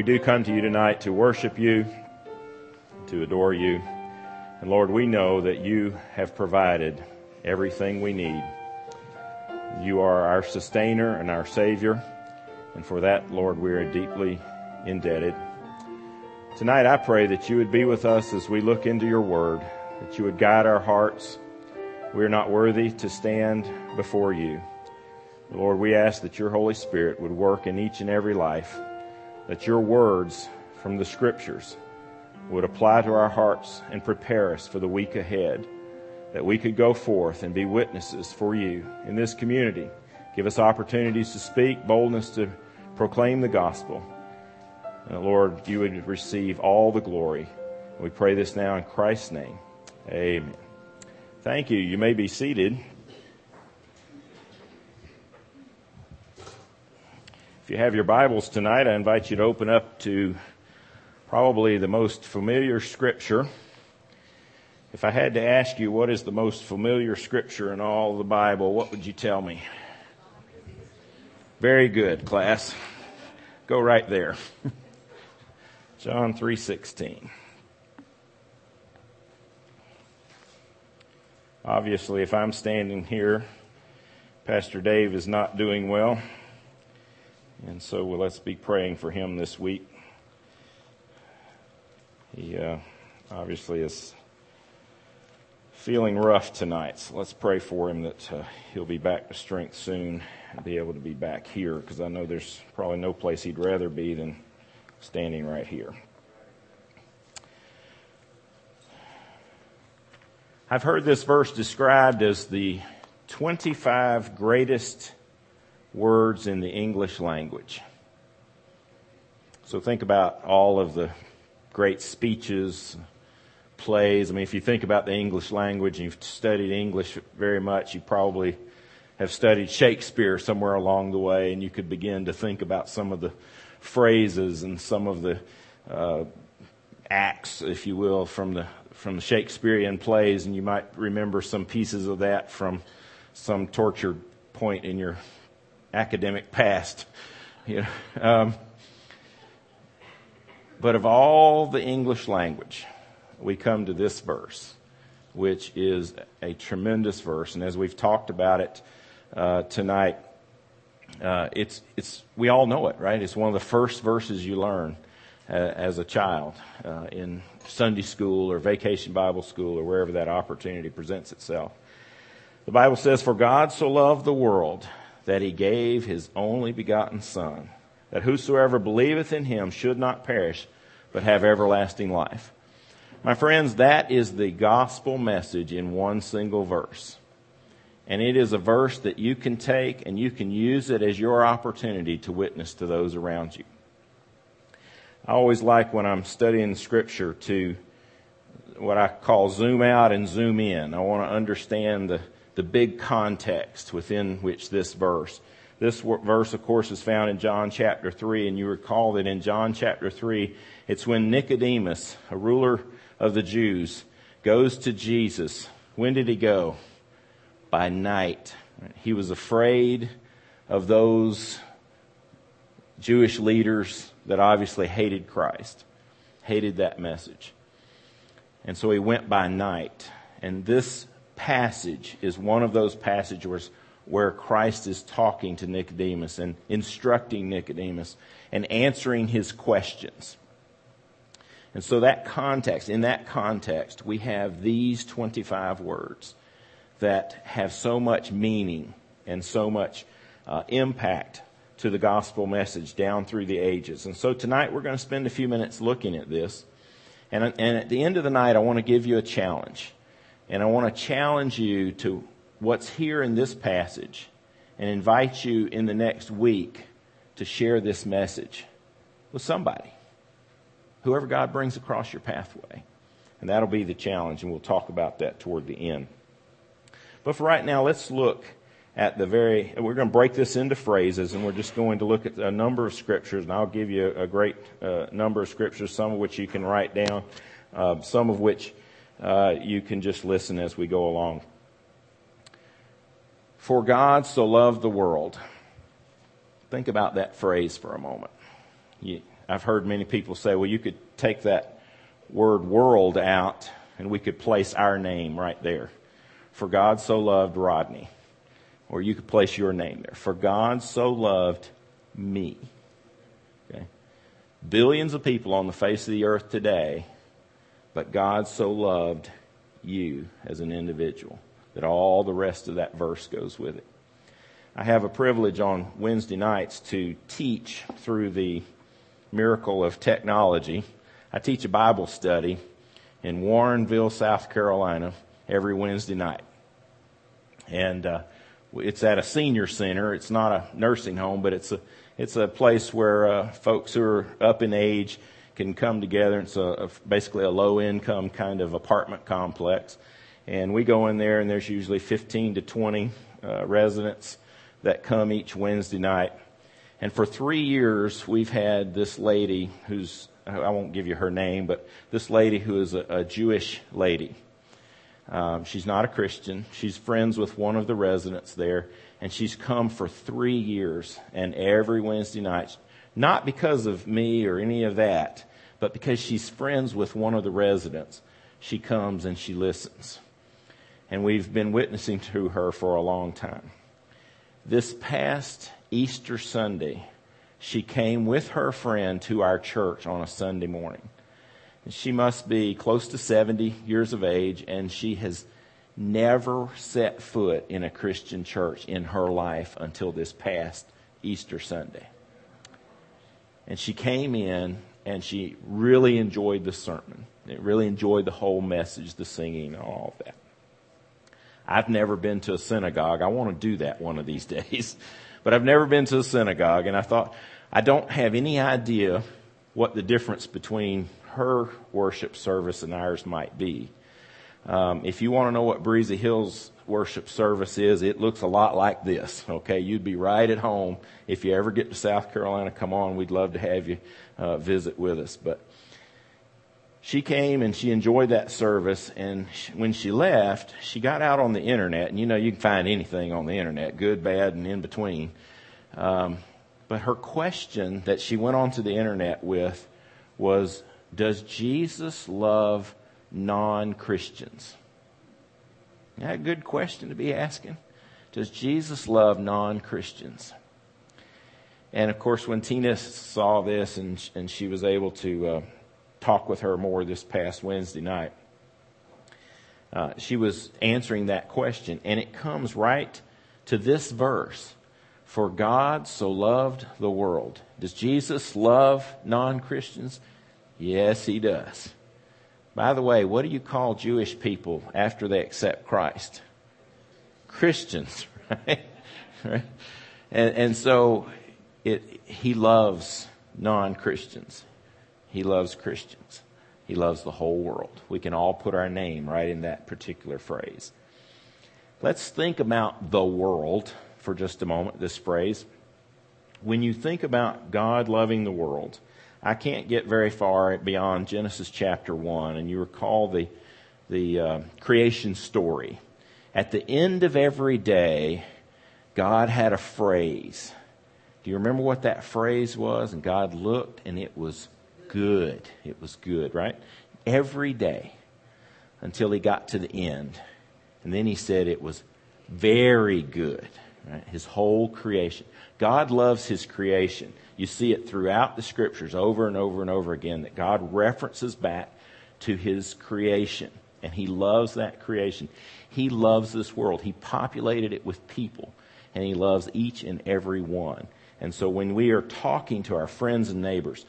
We do come to you tonight to worship you, to adore you. And Lord, we know that you have provided everything we need. You are our sustainer and our savior. And for that, Lord, we are deeply indebted. Tonight, I pray that you would be with us as we look into your word, that you would guide our hearts. We are not worthy to stand before you. Lord, we ask that your Holy Spirit would work in each and every life that your words from the scriptures would apply to our hearts and prepare us for the week ahead, that we could go forth and be witnesses for you in this community. Give us opportunities to speak, boldness to proclaim the gospel. And Lord, you would receive all the glory. We pray this now in Christ's name. Amen. Thank you. You may be seated. If you have your Bibles tonight, I invite you to open up to probably the most familiar scripture. If I had to ask you what is the most familiar scripture in all the Bible, what would you tell me? Very good, class. Go right there. John 3:16. Obviously, if I'm standing here, Pastor Dave is not doing well. And so well, let's be praying for him this week. He uh, obviously is feeling rough tonight. So let's pray for him that uh, he'll be back to strength soon and be able to be back here because I know there's probably no place he'd rather be than standing right here. I've heard this verse described as the 25 greatest words in the English language. So think about all of the great speeches, plays. I mean, if you think about the English language and you've studied English very much, you probably have studied Shakespeare somewhere along the way, and you could begin to think about some of the phrases and some of the uh, acts, if you will, from the from the Shakespearean plays, and you might remember some pieces of that from some tortured point in your academic past. You know, um, but of all the English language, we come to this verse, which is a tremendous verse. And as we've talked about it uh, tonight, uh, it's it's we all know it, right? It's one of the first verses you learn uh, as a child uh, in Sunday school or vacation Bible school or wherever that opportunity presents itself. The Bible says, "For God so loved the world." That he gave his only begotten Son, that whosoever believeth in him should not perish, but have everlasting life. My friends, that is the gospel message in one single verse. And it is a verse that you can take and you can use it as your opportunity to witness to those around you. I always like when I'm studying scripture to what I call zoom out and zoom in. I want to understand the the big context within which this verse. This verse, of course, is found in John chapter 3, and you recall that in John chapter 3, it's when Nicodemus, a ruler of the Jews, goes to Jesus. When did he go? By night. He was afraid of those Jewish leaders that obviously hated Christ, hated that message. And so he went by night. And this passage is one of those passages where Christ is talking to Nicodemus and instructing Nicodemus and answering his questions. And so that context, in that context, we have these 25 words that have so much meaning and so much uh, impact to the gospel message down through the ages. And so tonight we're going to spend a few minutes looking at this. And, and at the end of the night, I want to give you a challenge. And I want to challenge you to what's here in this passage and invite you in the next week to share this message with somebody, whoever God brings across your pathway. And that'll be the challenge, and we'll talk about that toward the end. But for right now, let's look at the very, we're going to break this into phrases, and we're just going to look at a number of scriptures, and I'll give you a great uh, number of scriptures, some of which you can write down, uh, some of which uh, you can just listen as we go along. For God so loved the world. Think about that phrase for a moment. You, I've heard many people say, well, you could take that word world out and we could place our name right there. For God so loved Rodney. Or you could place your name there. For God so loved me. Okay? Billions of people on the face of the earth today, but God so loved you as an individual that all the rest of that verse goes with it. I have a privilege on Wednesday nights to teach through the miracle of technology. I teach a Bible study in Warrenville, South Carolina, every Wednesday night. And uh, it's at a senior center. It's not a nursing home, but it's a it's a place where uh, folks who are up in age can come together. It's a, a, basically a low income kind of apartment complex, and we go in there, and there's usually 15 to 20 uh, residents that come each Wednesday night. And for three years, we've had this lady who's I won't give you her name, but this lady who is a, a Jewish lady. Um, she's not a Christian. She's friends with one of the residents there, and she's come for three years. And every Wednesday night, not because of me or any of that, but because she's friends with one of the residents, she comes and she listens. And we've been witnessing to her for a long time. This past Easter Sunday, she came with her friend to our church on a Sunday morning. She must be close to 70 years of age, and she has never set foot in a Christian church in her life until this past Easter Sunday. And she came in and she really enjoyed the sermon. It really enjoyed the whole message, the singing, and all of that. I've never been to a synagogue. I want to do that one of these days. But I've never been to a synagogue, and I thought, I don't have any idea what the difference between her worship service and ours might be. Um, if you want to know what Breezy Hills worship service is, it looks a lot like this. Okay, you'd be right at home if you ever get to South Carolina. Come on, we'd love to have you uh, visit with us. But she came and she enjoyed that service, and she, when she left, she got out on the internet, and you know you can find anything on the internet, good, bad, and in between. Um, but her question that she went onto the internet with was, "Does Jesus love non-Christians?" That a good question to be asking. Does Jesus love non-Christians? And of course, when Tina saw this and and she was able to uh, talk with her more this past Wednesday night. Uh, she was answering that question, and it comes right to this verse. For God so loved the world. Does Jesus love non Christians? Yes, he does. By the way, what do you call Jewish people after they accept Christ? Christians, right? And, and so it, he loves non Christians. He loves Christians. He loves the whole world. We can all put our name right in that particular phrase. Let's think about the world for just a moment, this phrase. When you think about God loving the world, I can't get very far beyond Genesis chapter 1, and you recall the, the uh, creation story. At the end of every day, God had a phrase. Do you remember what that phrase was? And God looked, and it was good. It was good, right? Every day until he got to the end. And then he said it was very good, right? His whole creation. God loves his creation. You see it throughout the scriptures over and over and over again that God references back to his creation. And he loves that creation. He loves this world. He populated it with people. And he loves each and every one. And so when we are talking to our friends and neighbors,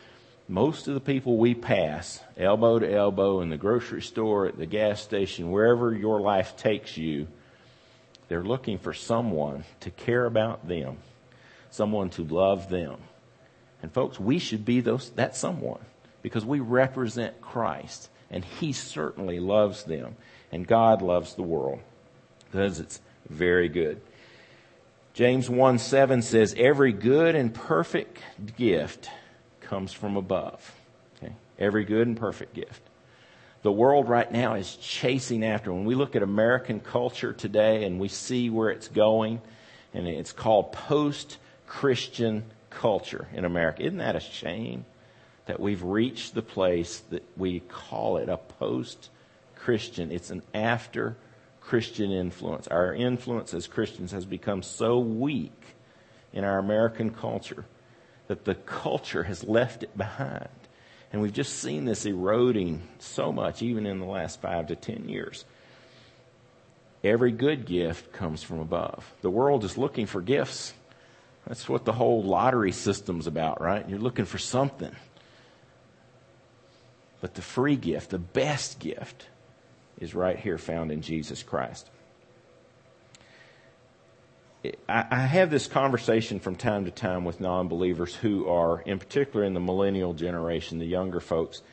most of the people we pass, elbow to elbow in the grocery store, at the gas station, wherever your life takes you, they're looking for someone to care about them, someone to love them. And folks, we should be those, that someone because we represent Christ and he certainly loves them and God loves the world because it's very good. James 1 7 says, every good and perfect gift comes from above. Okay? Every good and perfect gift. The world right now is chasing after. When we look at American culture today and we see where it's going, and it's called post Christian culture in America. Isn't that a shame? that we've reached the place that we call it a post Christian. It's an after Christian influence. Our influence as Christians has become so weak in our American culture that the culture has left it behind. And we've just seen this eroding so much, even in the last five to ten years. Every good gift comes from above. The world is looking for gifts. That's what the whole lottery system's about, right? You're looking for something. But the free gift, the best gift, is right here found in Jesus Christ. I have this conversation from time to time with non believers who are, in particular in the millennial generation, the younger folks,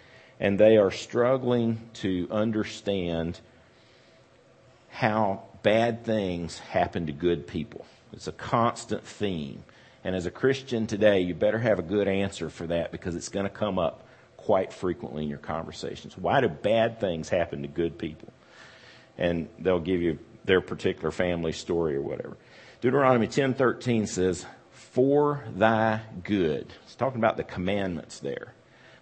and they are struggling to understand how bad things happen to good people. It's a constant theme. And as a Christian today, you better have a good answer for that because it's going to come up quite frequently in your conversations. Why do bad things happen to good people? And they'll give you their particular family story or whatever. Deuteronomy 10:13 says, "For thy good." It's talking about the commandments there.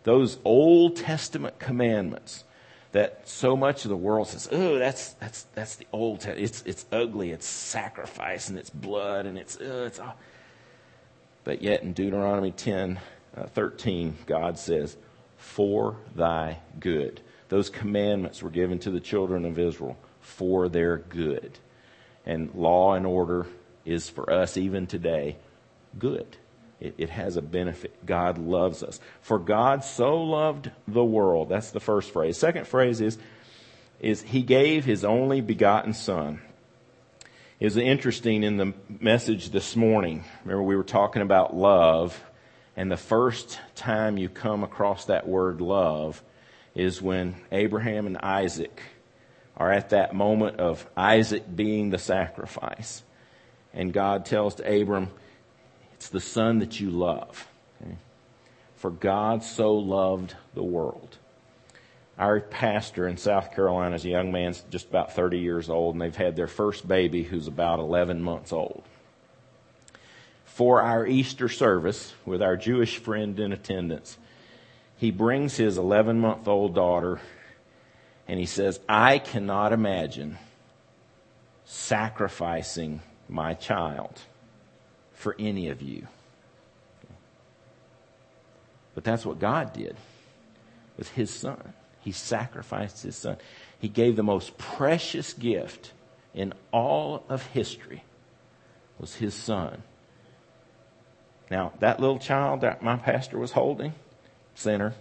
Those Old Testament commandments that so much of the world says, "Oh, that's that's that's the Old Testament. It's it's ugly. It's sacrifice and it's blood and it's uh, it's all." But yet in Deuteronomy 10, uh, 13, God says, "For thy good." Those commandments were given to the children of Israel for their good, and law and order is for us even today good. It, it, has a benefit. God loves us. For God so loved the world. That's the first phrase. Second phrase is, is He gave His only begotten Son. It was interesting in the message this morning. Remember we were talking about love, and the first time you come across that word love is when Abraham and Isaac are at that moment of Isaac being the sacrifice. And God tells to Abram, it's the son that you love. Okay? For God so loved the world. Our pastor in South Carolina is a young man, just about 30 years old, and they've had their first baby who's about 11 months old. For our Easter service, with our Jewish friend in attendance, he brings his 11 month old daughter and he says, I cannot imagine sacrificing my child for any of you. But that's what God did with his son. He sacrificed his son. He gave the most precious gift in all of history was his son. Now, that little child that my pastor was holding, sinner,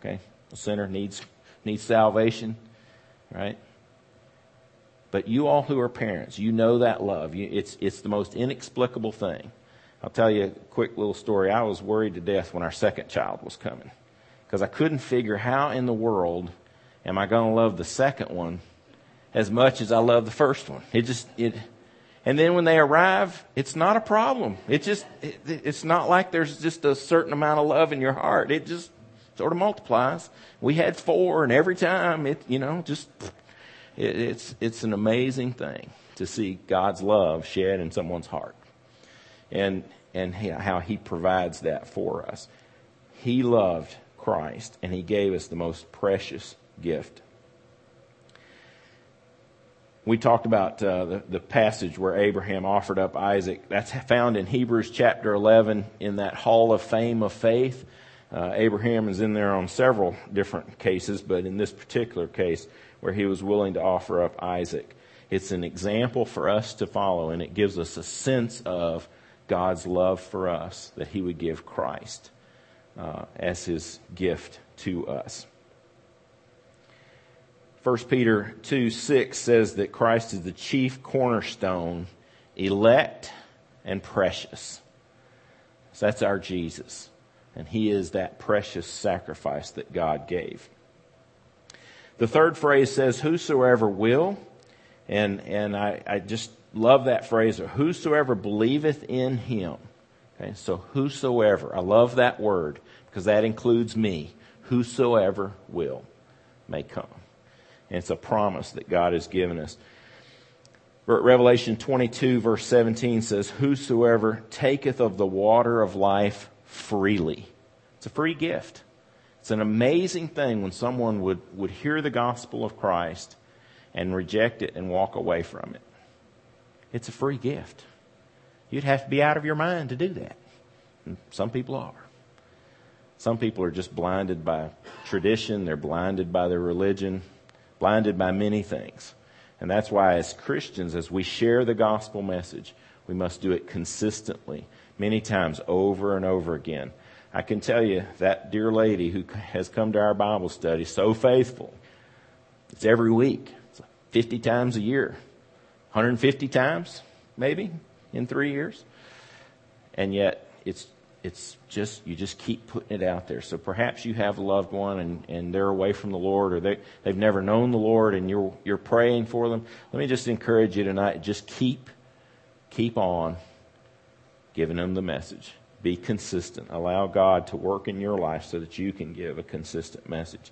okay, a sinner needs, needs salvation, right? But you all who are parents, you know that love. You, it's, it's the most inexplicable thing. I'll tell you a quick little story. I was worried to death when our second child was coming because I couldn't figure how in the world am I going to love the second one as much as I love the first one. It just, it, and then when they arrive, it's not a problem. It just, it, it's not like there's just a certain amount of love in your heart. It just sort of multiplies. We had four and every time it, you know, just it, it's, it's an amazing thing to see God's love shed in someone's heart and, and how He provides that for us. He loved Christ and He gave us the most precious gift. We talked about uh, the, the passage where Abraham offered up Isaac. That's found in Hebrews chapter 11 in that hall of fame of faith. Uh, Abraham is in there on several different cases, but in this particular case, where he was willing to offer up Isaac. It's an example for us to follow, and it gives us a sense of God's love for us that he would give Christ uh, as his gift to us. 1 Peter 2 6 says that Christ is the chief cornerstone, elect and precious. So that's our Jesus. And he is that precious sacrifice that God gave. The third phrase says, whosoever will. And, and I, I just love that phrase, whosoever believeth in him. Okay, so whosoever, I love that word because that includes me. Whosoever will may come. And it's a promise that God has given us. Revelation 22 verse 17 says, Whosoever taketh of the water of life freely. It's a free gift. It's an amazing thing when someone would, would hear the gospel of Christ and reject it and walk away from it. It's a free gift. You'd have to be out of your mind to do that. And some people are. Some people are just blinded by tradition, they're blinded by their religion, blinded by many things. And that's why, as Christians, as we share the gospel message, we must do it consistently, many times over and over again. I can tell you that dear lady who has come to our Bible study, so faithful. It's every week. It's 50 times a year. 150 times, maybe, in three years. And yet, it's, it's just, you just keep putting it out there. So perhaps you have a loved one and, and they're away from the Lord or they, they've never known the Lord and you're, you're praying for them. Let me just encourage you tonight. Just keep, keep on giving them the message. Be consistent. Allow God to work in your life so that you can give a consistent message.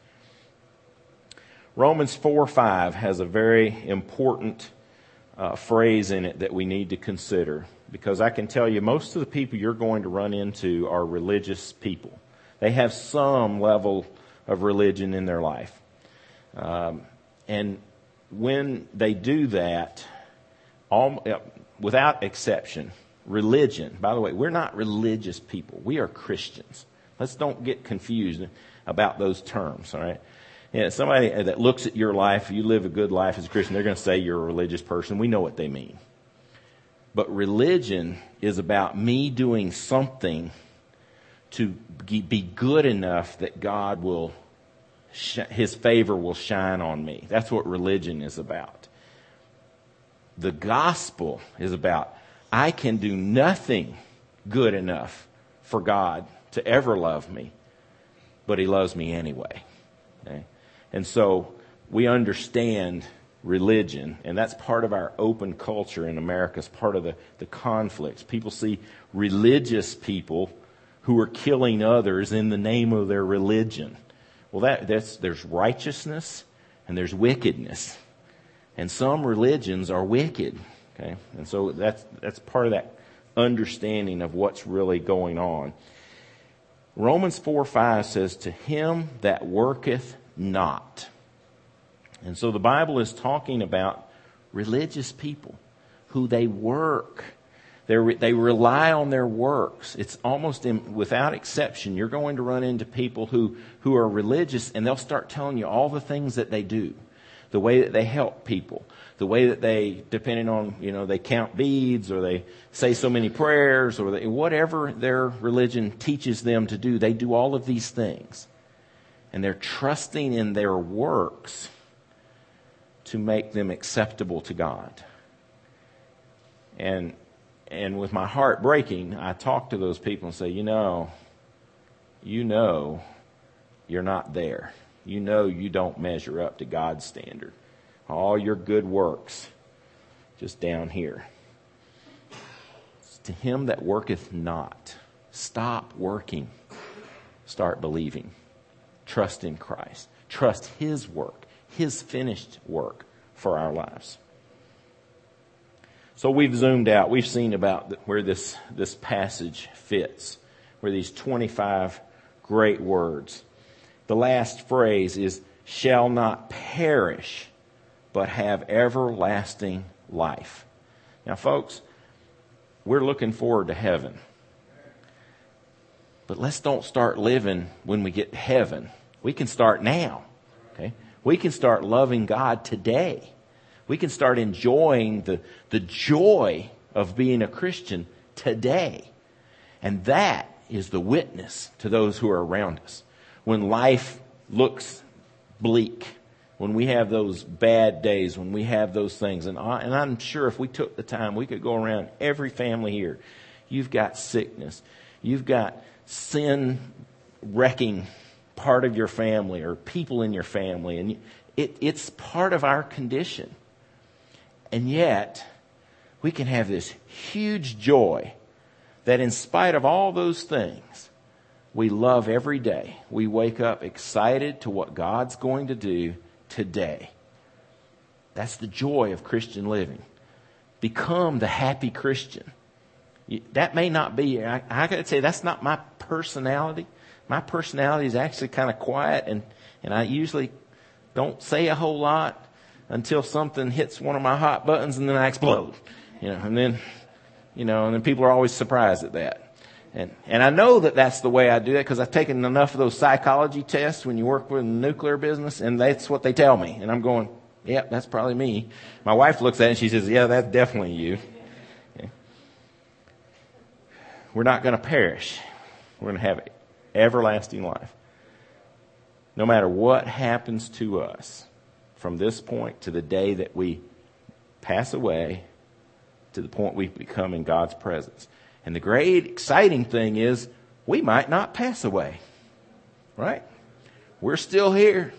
Romans 4 5 has a very important uh, phrase in it that we need to consider because I can tell you most of the people you're going to run into are religious people. They have some level of religion in their life. Um, and when they do that, all, without exception, religion. By the way, we're not religious people. We are Christians. Let's don't get confused about those terms, all right? Yeah, somebody that looks at your life, you live a good life as a Christian, they're going to say you're a religious person. We know what they mean. But religion is about me doing something to be good enough that God will, His favor will shine on me. That's what religion is about. The gospel is about I can do nothing good enough for God to ever love me, but He loves me anyway. Okay? And so we understand religion, and that's part of our open culture in America. It's part of the, the conflicts. People see religious people who are killing others in the name of their religion. Well, that, that's, there's righteousness and there's wickedness. And some religions are wicked. Okay? And so that's, that's part of that understanding of what's really going on. Romans 4 5 says, To him that worketh not. And so the Bible is talking about religious people who they work. They're, they rely on their works. It's almost in, without exception. You're going to run into people who, who are religious and they'll start telling you all the things that they do, the way that they help people, the way that they, depending on, you know, they count beads or they say so many prayers or they, whatever their religion teaches them to do, they do all of these things. And they're trusting in their works to make them acceptable to God. And, and with my heart breaking, I talk to those people and say, you know, you know you're not there. You know you don't measure up to God's standard all your good works just down here. To him that worketh not. Stop working. Start believing. Trust in Christ. Trust his work, his finished work for our lives. So we've zoomed out. We've seen about where this, this passage fits, where these 25 great words. The last phrase is, shall not perish, but have everlasting life. Now, folks, we're looking forward to heaven. But let's don't start living when we get to heaven. We can start now. Okay? We can start loving God today. We can start enjoying the, the joy of being a Christian today. And that is the witness to those who are around us. When life looks bleak, when we have those bad days, when we have those things. And, I, and I'm sure if we took the time, we could go around every family here. You've got sickness. You've got sin wrecking part of your family or people in your family. And it, it's part of our condition. And yet, we can have this huge joy that in spite of all those things, we love every day. We wake up excited to what God's going to do today. That's the joy of Christian living. Become the happy Christian. That may not be, I, I gotta say, that's not my personality. my personality is actually kind of quiet and, and I usually don't say a whole lot until something hits one of my hot buttons and then I explode. You know, and then, you know, and then people are always surprised at that. And, and I know that that's the way I do it because I've taken enough of those psychology tests when you work with a nuclear business and that's what they tell me. And I'm going, yep, that's probably me. My wife looks at it and she says, yeah, that's definitely you. We're not going to perish. We're going to have everlasting life. No matter what happens to us from this point to the day that we pass away to the point we become in God's presence. And the great exciting thing is we might not pass away. Right? We're still here.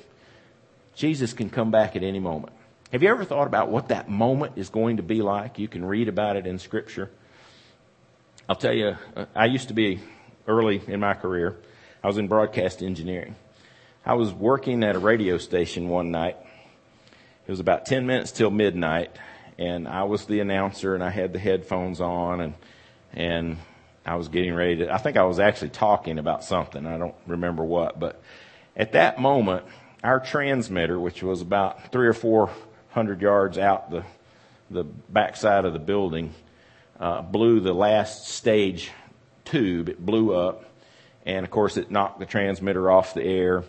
Jesus can come back at any moment. Have you ever thought about what that moment is going to be like? You can read about it in scripture. I'll tell you, uh, I used to be early in my career. I was in broadcast engineering. I was working at a radio station one night. It was about 10 minutes till midnight and I was the announcer and I had the headphones on and and I was getting ready to, I think I was actually talking about something. I don't remember what, but at that moment, our transmitter, which was about three or four hundred yards out the, the backside of the building, uh, blew the last stage tube. It blew up. And of course, it knocked the transmitter off the air.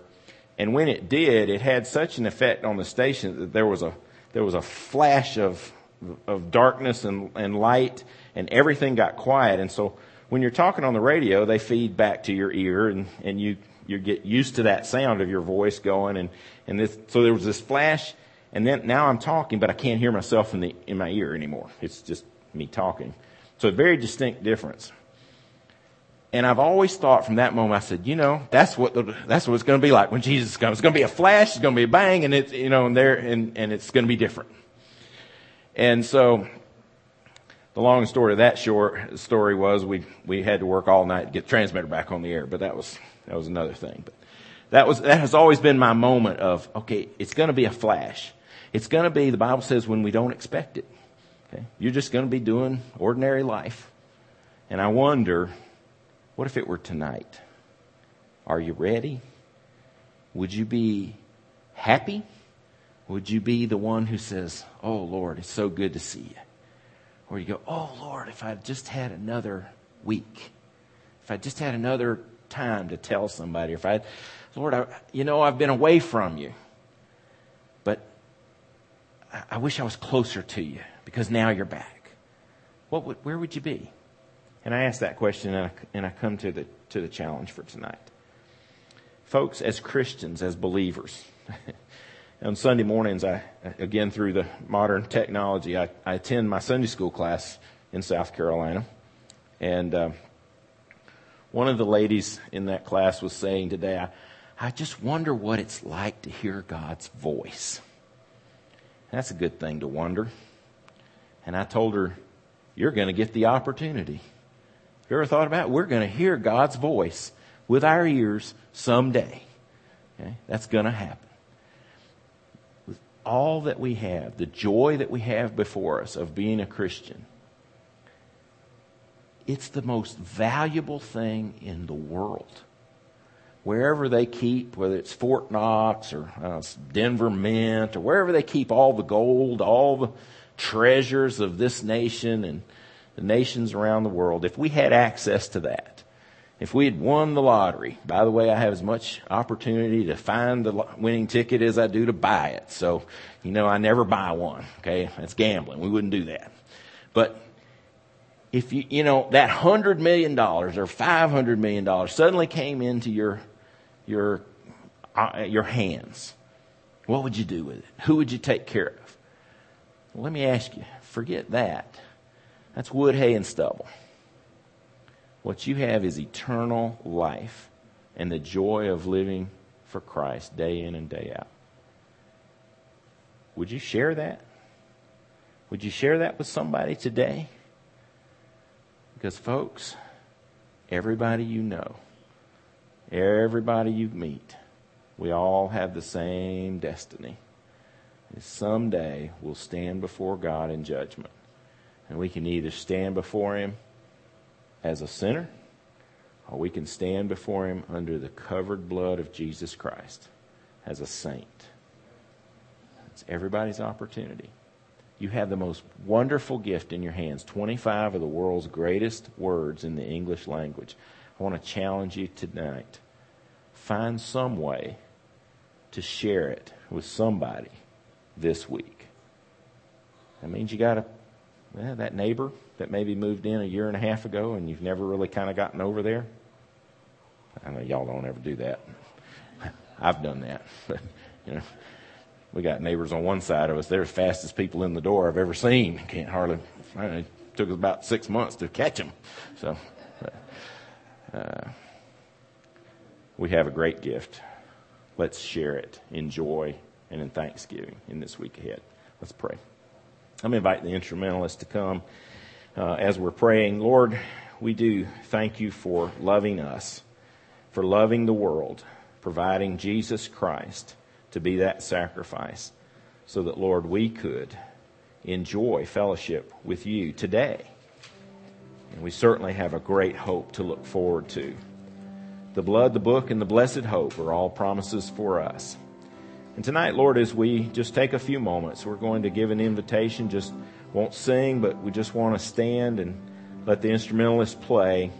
And when it did, it had such an effect on the station that there was a, there was a flash of, of darkness and, and light and everything got quiet. And so when you're talking on the radio, they feed back to your ear and, and you, you get used to that sound of your voice going. And, and this, so there was this flash and then now I'm talking, but I can't hear myself in the, in my ear anymore. It's just me talking. So a very distinct difference. And I've always thought from that moment, I said, you know, that's what the, that's what it's going to be like when Jesus comes. It's going to be a flash, it's going to be a bang, and it's, you know, and there, and, and it's going to be different. And so the long story of that short story was we, we had to work all night to get the transmitter back on the air, but that was, that was another thing. But that was, that has always been my moment of, okay, it's going to be a flash. It's going to be, the Bible says, when we don't expect it. Okay? You're just going to be doing ordinary life. And I wonder, what if it were tonight? Are you ready? Would you be happy? Would you be the one who says, Oh Lord, it's so good to see you? Or you go, Oh Lord, if I just had another week, if I just had another time to tell somebody, if I, Lord, I, you know, I've been away from you, but I, I wish I was closer to you because now you're back. What would, where would you be? And I ask that question and I, and I come to the, to the challenge for tonight. Folks, as Christians, as believers, on Sunday mornings, I, again, through the modern technology, I, I attend my Sunday school class in South Carolina. And uh, one of the ladies in that class was saying today, I, I just wonder what it's like to hear God's voice. That's a good thing to wonder. And I told her, You're going to get the opportunity. Have you ever thought about it? We're going to hear God's voice with our ears someday. Okay? That's going to happen all that we have, the joy that we have before us of being a Christian, it's the most valuable thing in the world. Wherever they keep, whether it's Fort Knox or uh, Denver Mint or wherever they keep all the gold, all the treasures of this nation and the nations around the world, if we had access to that, if we had won the lottery, by the way, I have as much opportunity to find the winning ticket as I do to buy it. So, you know, I never buy one. Okay. That's gambling. We wouldn't do that. But if you, you know, that hundred million dollars or five hundred million dollars suddenly came into your, your, uh, your hands, what would you do with it? Who would you take care of? Well, let me ask you, forget that. That's wood, hay, and stubble. What you have is eternal life and the joy of living for Christ day in and day out. Would you share that? Would you share that with somebody today? Because, folks, everybody you know, everybody you meet, we all have the same destiny. someday we'll stand before God in judgment. And we can either stand before Him as a sinner, or we can stand before Him under the covered blood of Jesus Christ as a saint. It's everybody's opportunity. You have the most wonderful gift in your hands 25 of the world's greatest words in the English language. I want to challenge you tonight. Find some way to share it with somebody this week. That means you got to, well, that neighbor that maybe moved in a year and a half ago and you've never really kind of gotten over there. I know y'all don't ever do that. I've done that. You know, we got neighbors on one side of us. They're as fast as people in the door I've ever seen. Can't hardly, it took us about six months to catch them. So, uh, we have a great gift. Let's share it in joy and in thanksgiving in this week ahead. Let's pray. I'm going to invite the instrumentalist to come uh, as we're praying. Lord, we do thank you for loving us, for loving the world, providing Jesus Christ to be that sacrifice so that, Lord, we could enjoy fellowship with you today. And we certainly have a great hope to look forward to. The blood, the book, and the blessed hope are all promises for us. And tonight, Lord, as we just take a few moments, we're going to give an invitation. Just won't sing, but we just want to stand and let the instrumentalist play.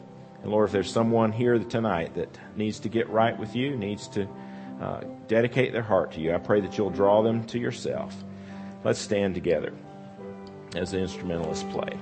And Lord, if there's someone here tonight that needs to get right with you, needs to uh, dedicate their heart to you, I pray that you'll draw them to yourself. Let's stand together as the instrumentalists play.